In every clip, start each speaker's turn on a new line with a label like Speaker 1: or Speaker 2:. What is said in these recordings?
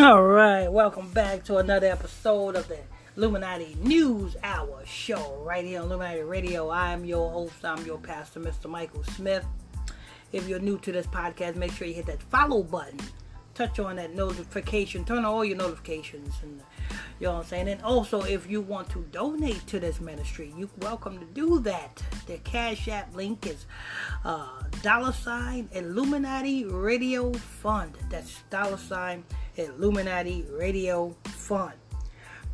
Speaker 1: All right, welcome back to another episode of the Illuminati News Hour show right here on Illuminati Radio. I am your host, I'm your pastor, Mr. Michael Smith. If you're new to this podcast, make sure you hit that follow button, touch on that notification, turn on all your notifications, and you know what I'm saying. And also, if you want to donate to this ministry, you're welcome to do that. The Cash App link is uh, dollar sign Illuminati Radio Fund. That's dollar sign Illuminati Radio Fund.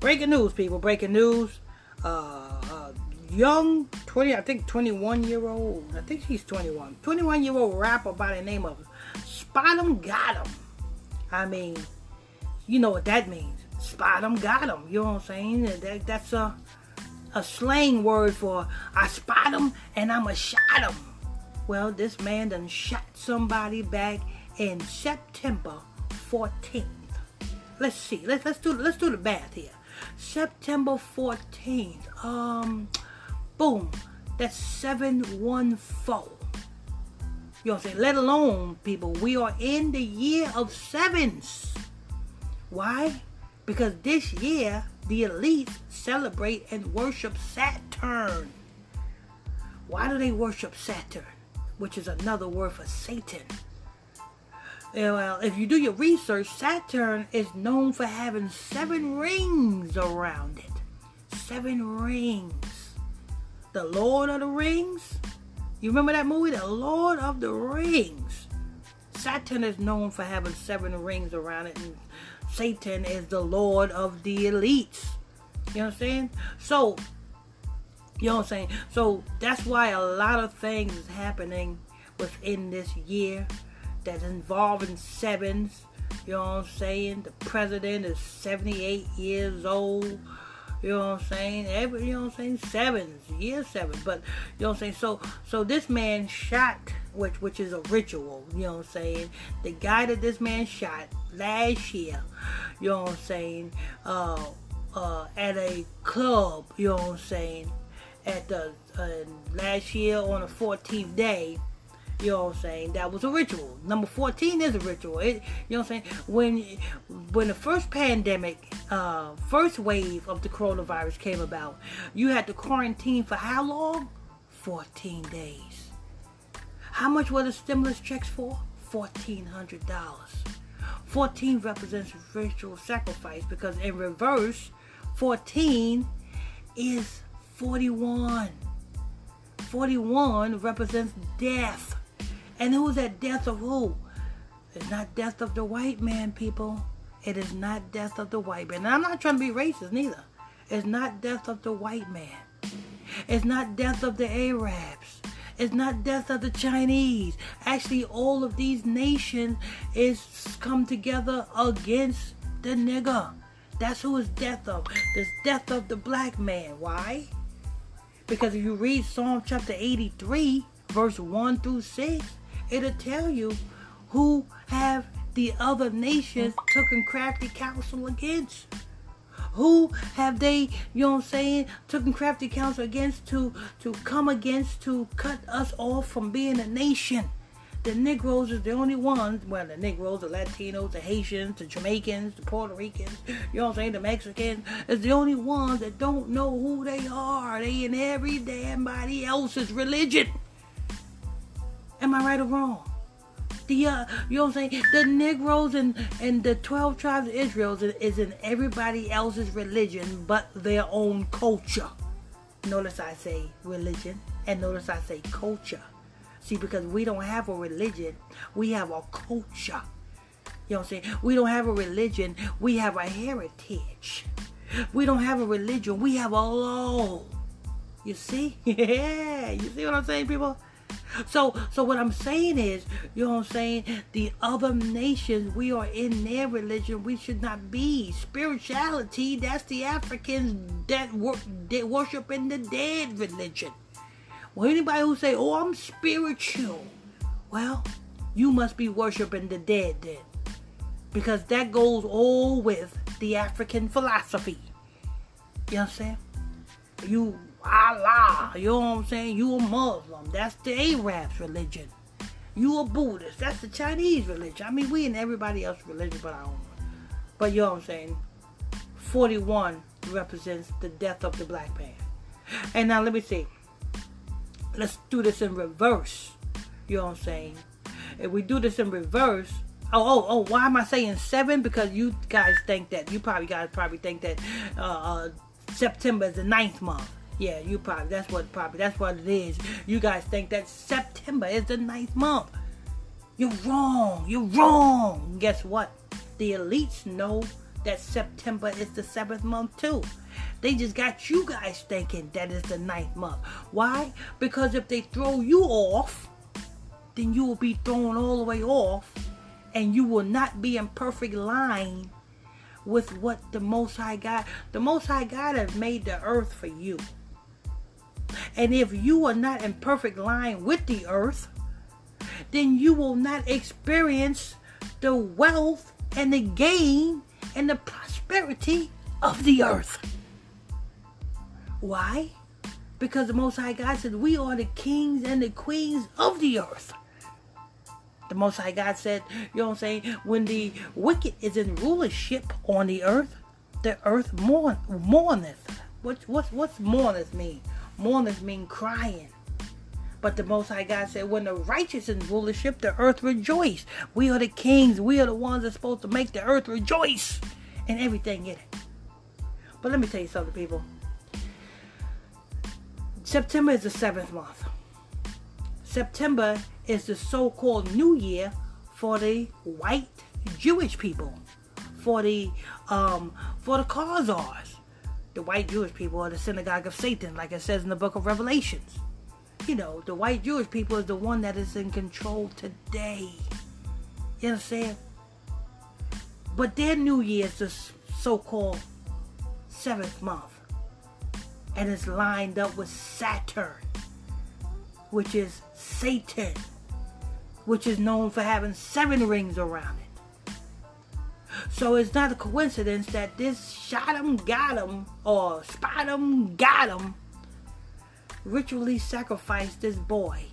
Speaker 1: Breaking news, people. Breaking news. Uh, uh, young 20, I think 21 year old. I think he's 21. 21 year old rapper by the name of Spot him. I mean, you know what that means. Spot him, got him. You know what I'm saying? That, that's a a slang word for I spot him and I'm a shot him. Well, this man done shot somebody back in September 14th. Let's see. Let's let's do let's do the math here. September 14th. Um boom. That's 714. You know what I'm saying? Let alone, people, we are in the year of sevens. Why? Because this year, the elites celebrate and worship Saturn. Why do they worship Saturn? Which is another word for Satan. Eh, well, if you do your research, Saturn is known for having seven rings around it. Seven rings. The Lord of the Rings. You remember that movie, The Lord of the Rings? Saturn is known for having seven rings around it, and Satan is the Lord of the elites. You know what I'm saying? So, you know what I'm saying? So that's why a lot of things is happening within this year that's involving sevens. You know what I'm saying? The president is 78 years old. You know what I'm saying? Every you know what I'm saying? Sevens, year seven. But you know what I'm saying? So so this man shot which which is a ritual, you know what I'm saying? The guy that this man shot last year, you know what I'm saying, uh uh at a club, you know what I'm saying, at the uh, last year on the 14th day, you know what I'm saying? That was a ritual. Number 14 is a ritual. It, you know what I'm saying? When when the first pandemic, uh, first wave of the coronavirus came about, you had to quarantine for how long? 14 days. How much were the stimulus checks for? $1,400. 14 represents ritual sacrifice because in reverse, 14 is 41. 41 represents death. And who's that death of who? It's not death of the white man, people. It is not death of the white man. And I'm not trying to be racist neither. It's not death of the white man. It's not death of the Arabs. It's not death of the Chinese. Actually, all of these nations is come together against the nigger. That's who is death of. This death of the black man. Why? Because if you read Psalm chapter 83, verse 1 through 6, it'll tell you who have the other nations took taken crafty counsel against. Who have they, you know what I'm saying, taken crafty counsel against to to come against to cut us off from being a nation? The Negroes is the only ones, well, the Negroes, the Latinos, the Haitians, the Jamaicans, the Puerto Ricans, you know what I'm saying, the Mexicans, is the only ones that don't know who they are. They in every damn body else's religion. Am I right or wrong? The uh, you know what I'm saying? The Negroes and and the twelve tribes of Israel is, is in everybody else's religion but their own culture. Notice I say religion and notice I say culture. See, because we don't have a religion, we have a culture. You know what I'm saying? We don't have a religion, we have a heritage. We don't have a religion, we have a law. You see? Yeah, you see what I'm saying, people? So so what I'm saying is, you know what I'm saying? The other nations, we are in their religion. We should not be. Spirituality, that's the Africans that that worship in the dead religion. Well, anybody who say, "Oh, I'm spiritual," well, you must be worshiping the dead then, because that goes all with the African philosophy. You know what I'm saying? You Allah, you know what I'm saying? You a Muslim, that's the Arab's religion. You a Buddhist, that's the Chinese religion. I mean, we in everybody else's religion, but I don't But you know what I'm saying? 41 represents the death of the black man. And now let me see. Let's do this in reverse. You know what I'm saying? If we do this in reverse, oh oh oh, why am I saying seven? Because you guys think that you probably guys probably think that uh, uh, September is the ninth month. Yeah, you probably that's what probably that's what it is. You guys think that September is the ninth month. You're wrong. You're wrong. Guess what? The elites know that September is the seventh month too. They just got you guys thinking that is the ninth month. Why? Because if they throw you off, then you will be thrown all the way off and you will not be in perfect line with what the Most High God, the Most High God has made the earth for you. And if you are not in perfect line with the earth, then you will not experience the wealth and the gain and the prosperity of the earth. Why? Because the Most High God said, We are the kings and the queens of the earth. The Most High God said, You know what I'm saying? When the wicked is in rulership on the earth, the earth mourn, mourneth. What, what, what's mourneth mean? Mourneth mean crying. But the Most High God said, when the righteous in rulership, the earth rejoice. We are the kings. We are the ones that's supposed to make the earth rejoice and everything in it. But let me tell you something, people. September is the seventh month. September is the so-called New Year for the white Jewish people, for the um, for the Khazars. The white Jewish people are the synagogue of Satan, like it says in the book of Revelations. You know, the white Jewish people is the one that is in control today. You understand? But their New Year is the so-called seventh month, and it's lined up with Saturn, which is Satan, which is known for having seven rings around it. So it's not a coincidence that this shot him, got him, or spot him, got him, ritually sacrificed this boy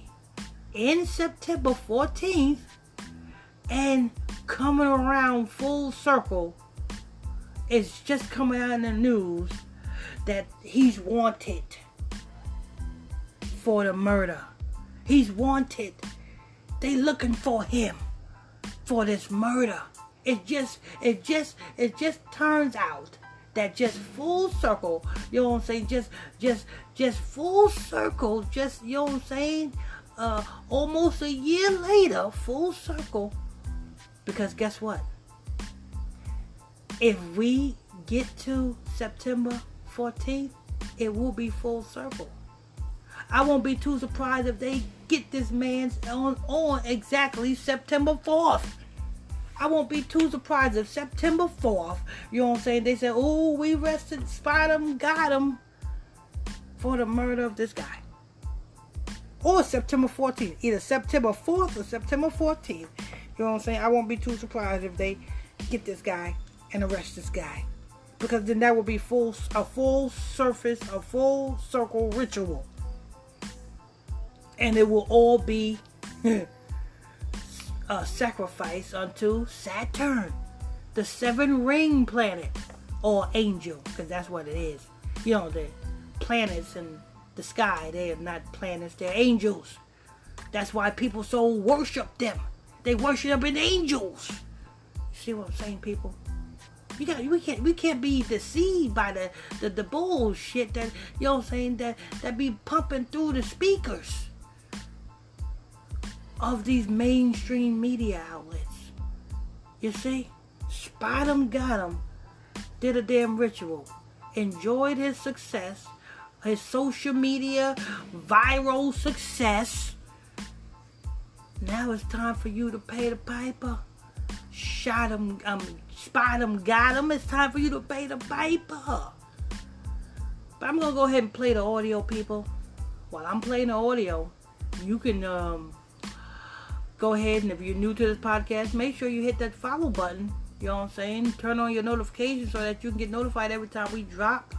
Speaker 1: in September 14th and coming around full circle it's just coming out in the news that he's wanted for the murder. He's wanted. They looking for him for this murder. It just it just it just turns out that just full circle, you know what I'm saying? Just just just full circle, just you know what I'm saying? Uh almost a year later, full circle. Because guess what? If we get to September 14th, it will be full circle. I won't be too surprised if they get this man's on on exactly September 4th. I won't be too surprised if September 4th, you know what I'm saying, they say, oh, we arrested, spot him, got him for the murder of this guy. Or September 14th. Either September 4th or September 14th. You know what I'm saying? I won't be too surprised if they get this guy and arrest this guy. Because then that will be full a full surface, a full circle ritual. And it will all be sacrifice unto Saturn, the seven ring planet or angel, because that's what it is. You know, the planets in the sky, they are not planets, they're angels. That's why people so worship them. They worship in angels. You see what I'm saying, people? We got we can't we can't be deceived by the, the, the bullshit that you know what I'm saying that that be pumping through the speakers of these mainstream media outlets. You see? Spot him, got him, did a damn ritual, enjoyed his success, his social media viral success. Now it's time for you to pay the piper. Shot him, um, spot him, got him. It's time for you to pay the piper. But I'm gonna go ahead and play the audio, people. While I'm playing the audio, you can um, go ahead and if you're new to this podcast, make sure you hit that follow button. You know what I'm saying? Turn on your notifications so that you can get notified every time we drop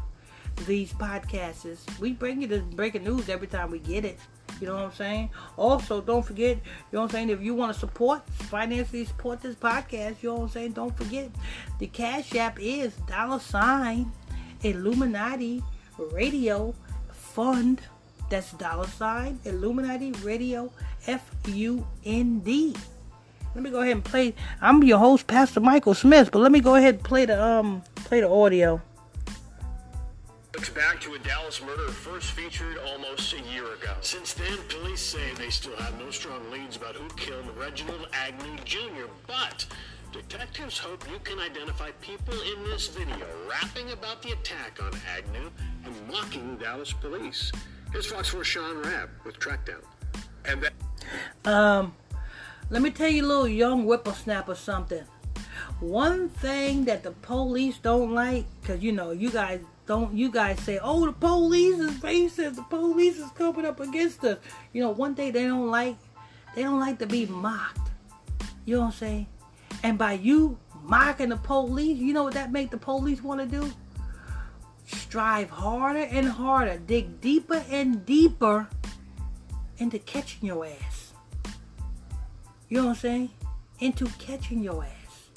Speaker 1: these podcasts. We bring you the breaking news every time we get it. You know what I'm saying? Also, don't forget, you know what I'm saying, if you want to support, financially support this podcast, you know what I'm saying, don't forget, the Cash App is dollar sign Illuminati Radio Fund. That's dollar sign Illuminati Radio F U N D. Let me go ahead and play. I'm your host, Pastor Michael Smith, but let me go ahead and play the um play the audio.
Speaker 2: Looks back to a Dallas murder first featured almost a year ago. Since then, police say they still have no strong leads about who killed Reginald Agnew Jr., but detectives hope you can identify people in this video rapping about the attack on Agnew and mocking Dallas police. Here's Fox 4 Shaun Rabb with Trackdown. And that.
Speaker 1: Um, let me tell you a little young whippersnapper something. One thing that the police don't like, because you know, you guys don't you guys say, oh, the police is racist, the police is coming up against us. You know, one thing they don't like, they don't like to be mocked. You know what I'm saying? And by you mocking the police, you know what that make the police want to do? Strive harder and harder, dig deeper and deeper into catching your ass. You know what I'm saying? Into catching your ass.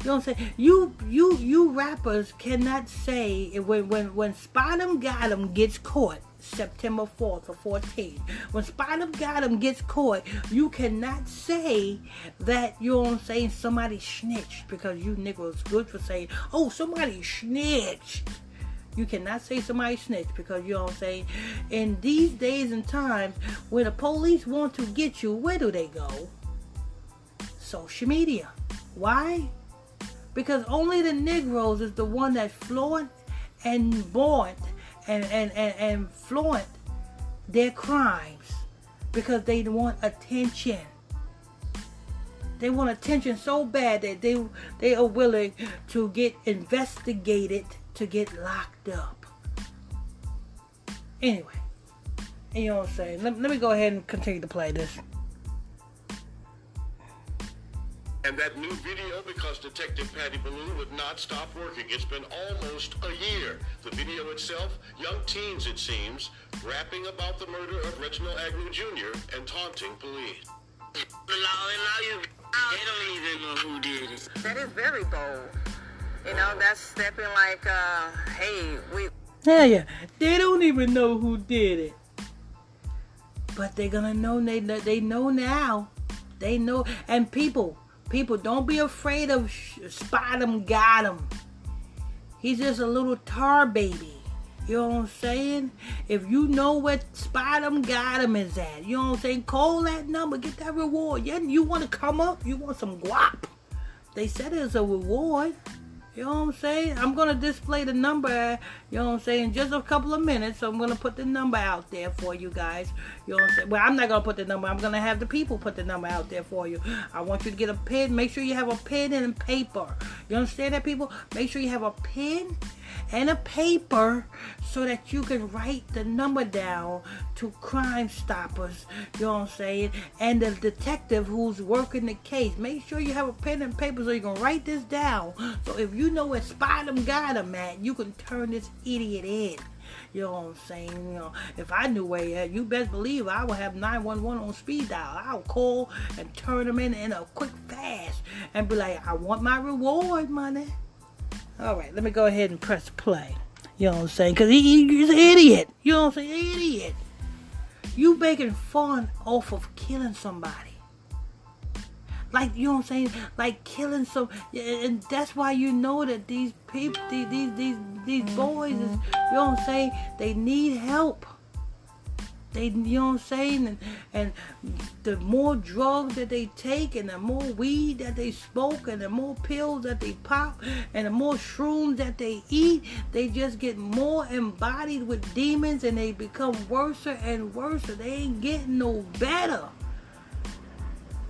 Speaker 1: You know what I'm saying? You you you rappers cannot say when when when Spottum got him gets caught September 4th or 14th. When Spottum got him gets caught, you cannot say that you're on saying somebody snitched because you niggas good for saying, oh somebody snitched. You cannot say somebody snitched because you know what I'm saying. In these days and times, when the police want to get you, where do they go? Social media. Why? because only the Negroes is the one that fluent and vaunt and, and, and, and fluent their crimes because they want attention. They want attention so bad that they they are willing to get investigated to get locked up. Anyway, you know what I'm saying. Let, let me go ahead and continue to play this.
Speaker 2: And that new video because Detective Patty Ballou would not stop working. It's been almost a year. The video itself, young teens it seems, rapping about the murder of Reginald Agnew Jr. and taunting police.
Speaker 3: They don't even know who did it.
Speaker 4: That is very bold. You know, that's stepping like, uh, hey, we.
Speaker 1: Yeah, yeah. They don't even know who did it. But they're gonna know. They they know now. They know. And people, People, don't be afraid of spot him, got him. He's just a little tar baby. You know what I'm saying? If you know what spot him, got him is at, you know what I'm saying? Call that number, get that reward. Yeah, you want to come up? You want some guap? They said it's a reward. You know what I'm saying? I'm going to display the number, you know what I'm saying, in just a couple of minutes. So I'm going to put the number out there for you guys. You know what I'm saying? Well, I'm not going to put the number. I'm going to have the people put the number out there for you. I want you to get a pen. Make sure you have a pen and paper. You understand that, people? Make sure you have a pen and a paper so that you can write the number down to Crime Stoppers, you know what I'm saying, and the detective who's working the case. Make sure you have a pen and paper so you can write this down. So if you know where Spot them got him at, you can turn this idiot in. You know what I'm saying? You know, if I knew where at, you best believe I would have 911 on speed dial. I'll call and turn them in in a quick fast and be like, I want my reward money. All right, let me go ahead and press play. You know what I'm saying? Because he, he's an idiot. You know what I'm saying? Idiot. You making fun off of killing somebody. Like, you know what I'm saying? Like killing some. And that's why you know that these people, these, these, these, boys, is, you know what I'm saying? They need help. They, you know what I'm saying? And, and the more drugs that they take, and the more weed that they smoke, and the more pills that they pop, and the more shrooms that they eat, they just get more embodied with demons, and they become worse and worse. They ain't getting no better.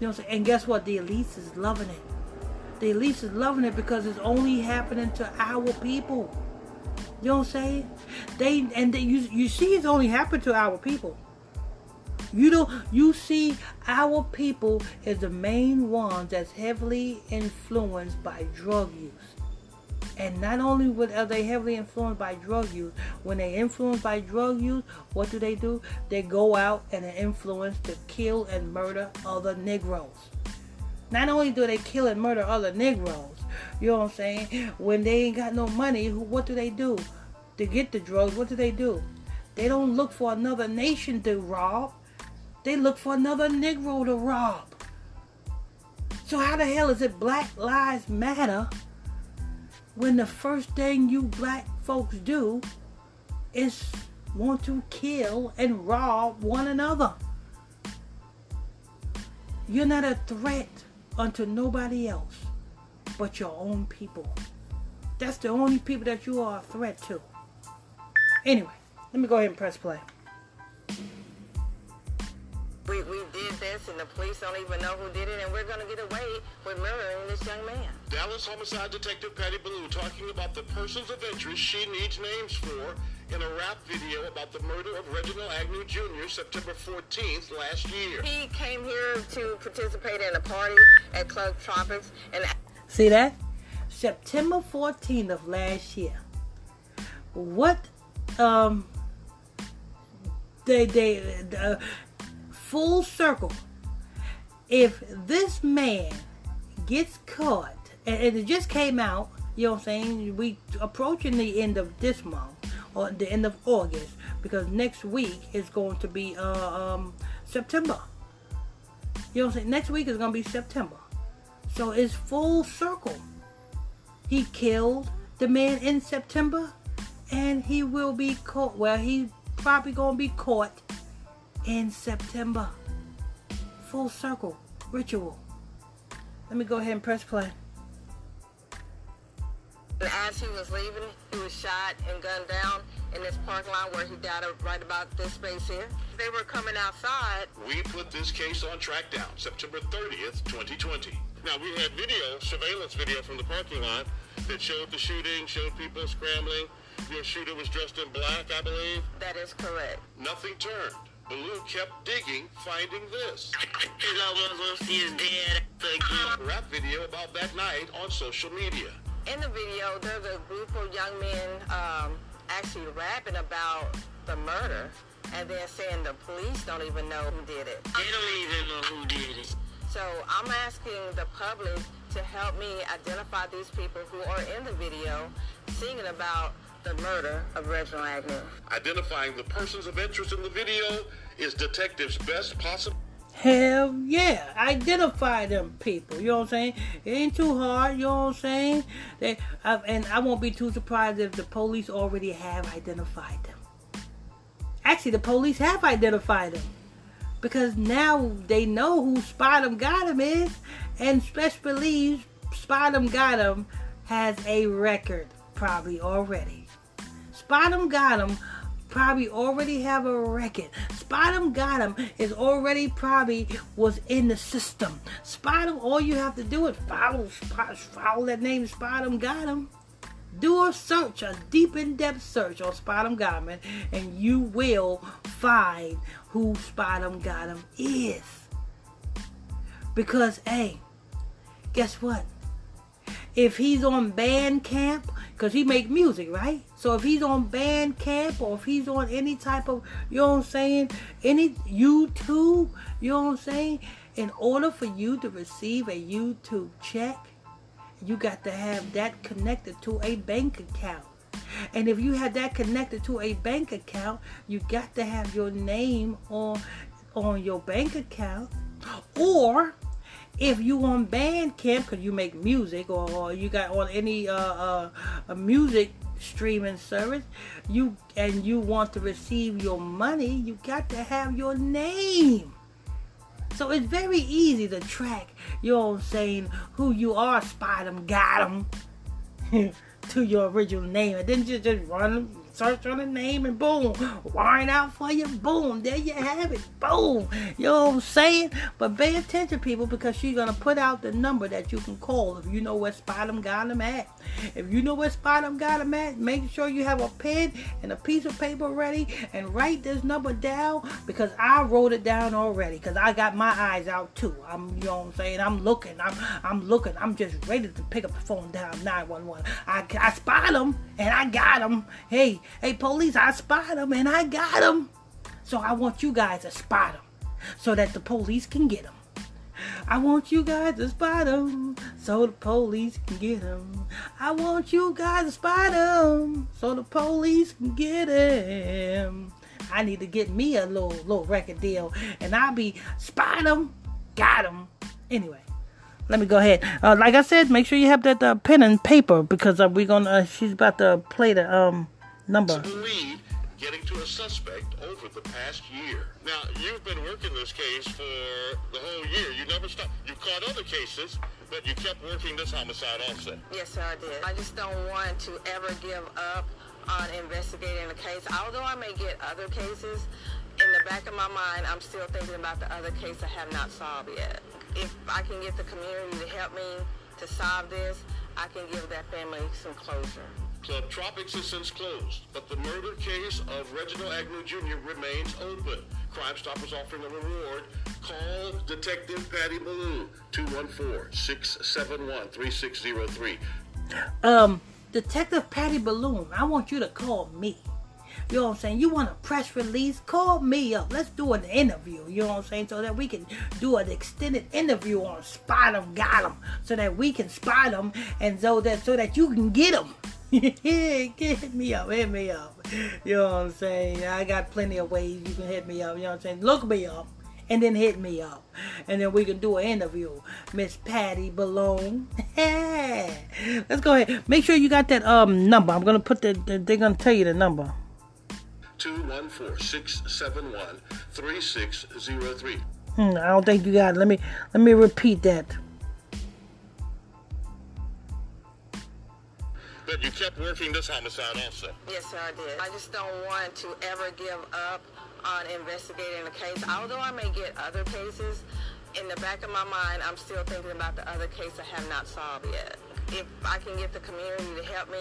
Speaker 1: You know what I'm saying? And guess what? The elites is loving it. The elites is loving it because it's only happening to our people. You know what I'm saying? They and they, you you see it's only happened to our people. You know, you see our people as the main ones that's heavily influenced by drug use. And not only would, are they heavily influenced by drug use, when they influenced by drug use, what do they do? They go out and are influenced to kill and murder other Negroes. Not only do they kill and murder other Negroes, you know what I'm saying? When they ain't got no money, what do they do? To get the drugs, what do they do? They don't look for another nation to rob. They look for another Negro to rob. So how the hell is it Black Lives Matter when the first thing you black folks do is want to kill and rob one another? You're not a threat unto nobody else but your own people. That's the only people that you are a threat to. Anyway, let me go ahead and press play.
Speaker 4: We, we did this and the police don't even know who did it and we're going to get away with murdering this young man.
Speaker 2: Dallas homicide detective Patty Ballou talking about the persons of interest she needs names for in a rap video about the murder of Reginald Agnew Jr. September 14th last year.
Speaker 4: He came here to participate in a party at Club Tropics and
Speaker 1: See that? September 14th of last year. What um they they uh, full circle. If this man gets caught and, and it just came out, you know what I'm saying? We approaching the end of this month or the end of August because next week is going to be uh, um, September. You know what I'm saying? Next week is going to be September. So it's full circle. He killed the man in September and he will be caught. Well, he's probably going to be caught in September. Full circle ritual. Let me go ahead and press play.
Speaker 4: And as he was leaving, he was shot and gunned down in this parking lot where he died right about this space here. They were coming outside.
Speaker 2: We put this case on track down September 30th, 2020. Now, we had video, surveillance video from the parking lot that showed the shooting, showed people scrambling. Your shooter was dressed in black, I believe.
Speaker 4: That is correct.
Speaker 2: Nothing turned. Ballou kept digging, finding this.
Speaker 4: His almost see his dad.
Speaker 2: A rap video about that night on social media.
Speaker 4: In the video, there's a group of young men um, actually rapping about the murder and then saying the police don't even know who did it.
Speaker 3: They don't even know who did it.
Speaker 4: So I'm asking the public to help me identify these people who are in the video singing about the murder of Reginald Agnew.
Speaker 2: Identifying the persons of interest in the video is detectives' best possible.
Speaker 1: Hell yeah, identify them people. You know what I'm saying? It ain't too hard. You know what I'm saying? They, uh, and I won't be too surprised if the police already have identified them. Actually, the police have identified them because now they know who Spottum got him is, and Special believes Spottum got him has a record probably already. Spottum got him probably already have a record. Spottum got him is already probably was in the system. Spottum, all you have to do is follow, follow that name. Spottum got him. Do a search, a deep in-depth search on Spottum him, and you will find who Spottum him is. Because hey, guess what? If he's on Bandcamp, because he make music, right? So if he's on Bandcamp or if he's on any type of, you know what I'm saying, any YouTube, you know what I'm saying, in order for you to receive a YouTube check, you got to have that connected to a bank account. And if you have that connected to a bank account, you got to have your name on on your bank account. Or if you on Bandcamp because you make music or, or, you got on any uh, uh, music streaming service, you and you want to receive your money, you got to have your name. So it's very easy to track, you know saying, who you are, spot them, got them, to your original name and then just, just run search on the name, and boom, warrant out for you. Boom, there you have it. Boom. You know what I'm saying? But pay attention, people, because she's gonna put out the number that you can call if you know where Spottum got him at. If you know where Spottum got him at, make sure you have a pen and a piece of paper ready and write this number down because I wrote it down already because I got my eyes out too. I'm, you know what I'm saying? I'm looking. I'm, I'm looking. I'm just ready to pick up the phone down 911. I, I spot him and I got him. Hey, hey, police, I spot him and I got him. So I want you guys to spot him so that the police can get him. I want you guys to spot him so the police can get him. I want you guys to spot him so the police can get him. I need to get me a little little record deal, and I'll be spot him, got him. Anyway, let me go ahead. Uh, like I said, make sure you have that uh, pen and paper because uh, we're gonna. Uh, she's about to play the um number.
Speaker 2: lead getting to a suspect over the past year. Now, you've been working this case for the whole year. You never stopped. You caught other cases, but you kept working this homicide also.
Speaker 4: Yes, sir, I did. I just don't want to ever give up on investigating the case. Although I may get other cases, in the back of my mind, I'm still thinking about the other case I have not solved yet. If I can get the community to help me to solve this, I can give that family some closure.
Speaker 2: Club Tropics is since closed, but the murder case of Reginald Agnew Jr. remains open. Crime Stoppers offering a reward. Call Detective Patty Ballou, 214-671-3603.
Speaker 1: Um, Detective Patty Ballou, I want you to call me. You know what I'm saying? You want a press release? Call me up. Let's do an interview. You know what I'm saying? So that we can do an extended interview on Spot 'em, Got 'em, so that we can spot them and so that so that you can get them. hit me up, hit me up. You know what I'm saying? I got plenty of ways you can hit me up. You know what I'm saying? Look me up and then hit me up. And then we can do an interview. Miss Patty Ballou. Let's go ahead. Make sure you got that um number. I'm gonna put the, the they're gonna tell you the number.
Speaker 2: 214-671-3603.
Speaker 1: Hmm, I don't think you got it. Let me let me repeat that.
Speaker 2: But you kept working this homicide also.
Speaker 4: Yes, sir, I did. I just don't want to ever give up on investigating the case. Although I may get other cases, in the back of my mind, I'm still thinking about the other case I have not solved yet. If I can get the community to help me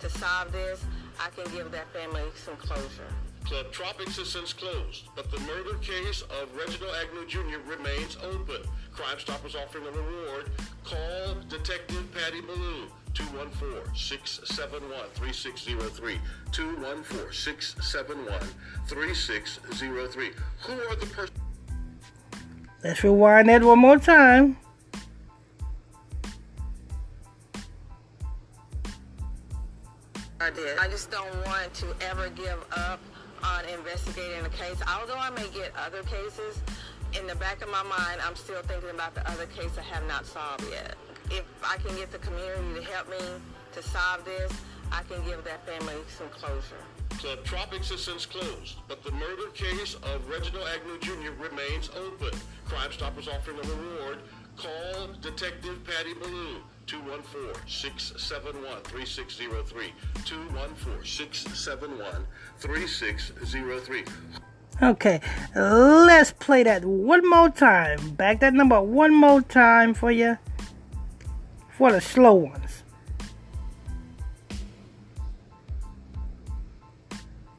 Speaker 4: to solve this, I can give that family some closure.
Speaker 2: Club Tropics is since closed, but the murder case of Reginald Agnew Jr. remains open. Crime Stoppers offering a reward. Call Detective Patty Ballou, 214-671-3603. 214-671-3603. Who are the persons...
Speaker 1: Let's rewind that one more time.
Speaker 4: I did. I just don't want to ever give up on investigating the case. Although I may get other cases, in the back of my mind, I'm still thinking about the other case I have not solved yet. If I can get the community to help me to solve this, I can give that family some closure.
Speaker 2: Club Tropics is since closed, but the murder case of Reginald Agnew Jr. remains open. Crime Stoppers offering a reward. Call Detective Patty Ballou, 214-671-3603. 214-671-3603.
Speaker 1: Okay, let's play that one more time. Back that number one more time for you. For the slow ones.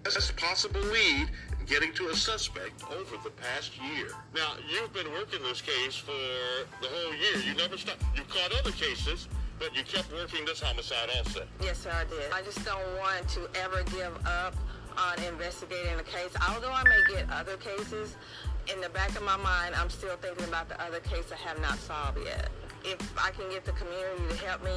Speaker 2: Best possible lead in getting to a suspect over the past year. Now, you've been working this case for the whole year. You never stopped. You caught other cases, but you kept working this homicide also.
Speaker 4: Yes, sir, I did. I just don't want to ever give up on investigating the case. Although I may get other cases, in the back of my mind, I'm still thinking about the other case I have not solved yet. If I can get the community to help me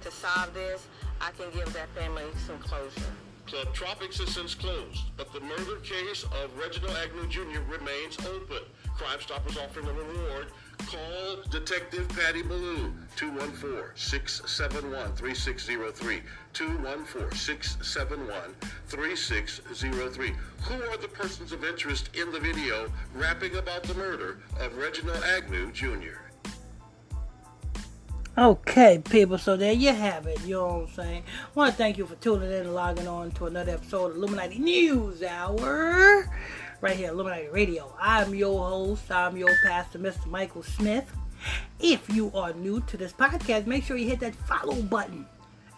Speaker 4: to solve this, I can give that family some closure.
Speaker 2: The Tropics is since closed, but the murder case of Reginald Agnew Jr. remains open. Crime Stoppers offering a reward. Call Detective Patty Ballou, 214-671-3603. 214-671-3603. Who are the persons of interest in the video rapping about the murder of Reginald Agnew Jr.?
Speaker 1: Okay, people, so there you have it. You know what I'm saying? I want to thank you for tuning in and logging on to another episode of Illuminati News Hour. Right here, Illuminati Radio. I'm your host, I'm your pastor, Mr. Michael Smith. If you are new to this podcast, make sure you hit that follow button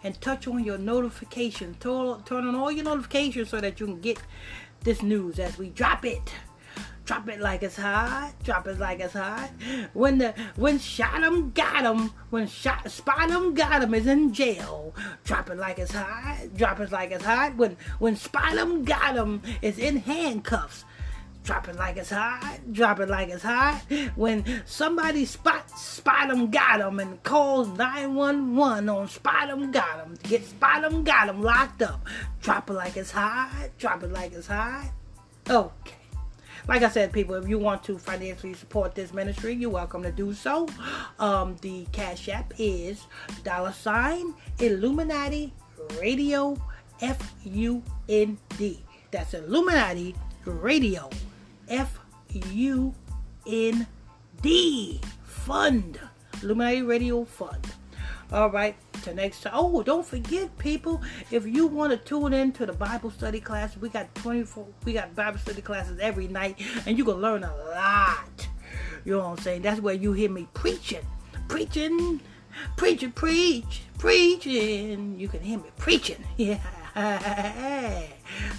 Speaker 1: and touch on your notifications. Turn, turn on all your notifications so that you can get this news as we drop it. Drop it like it's hot. Drop it like it's hot. When the when shot 'em got 'em. When shot spot 'em got 'em is in jail. Drop it like it's hot. Drop it like it's hot. When when spot 'em got 'em is in handcuffs. Drop it like it's hot. Drop it like it's hot. When somebody spot spot 'em got 'em and calls 911 on spot 'em got 'em. Get spot 'em got 'em locked up. Drop it like it's hot. Drop it like it's hot. Okay. Like I said, people, if you want to financially support this ministry, you're welcome to do so. Um, the Cash App is dollar sign Illuminati Radio F U N D. That's Illuminati Radio F U N D Fund. Illuminati Radio Fund. All right, to next time. Oh, don't forget, people, if you want to tune in to the Bible study class, we got 24, we got Bible study classes every night, and you can learn a lot. You know what I'm saying? That's where you hear me preaching, preaching, preaching, preach, preaching. You can hear me preaching. Yeah.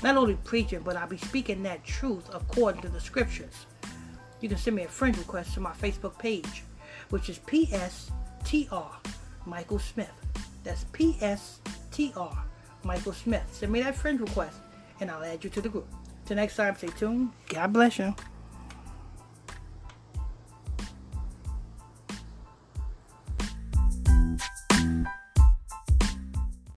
Speaker 1: Not only preaching, but I'll be speaking that truth according to the scriptures. You can send me a friend request to my Facebook page, which is PSTR Michael Smith. That's PSTR Michael Smith. Send me that friend request and I'll add you to the group. Till next time, stay tuned. God bless you.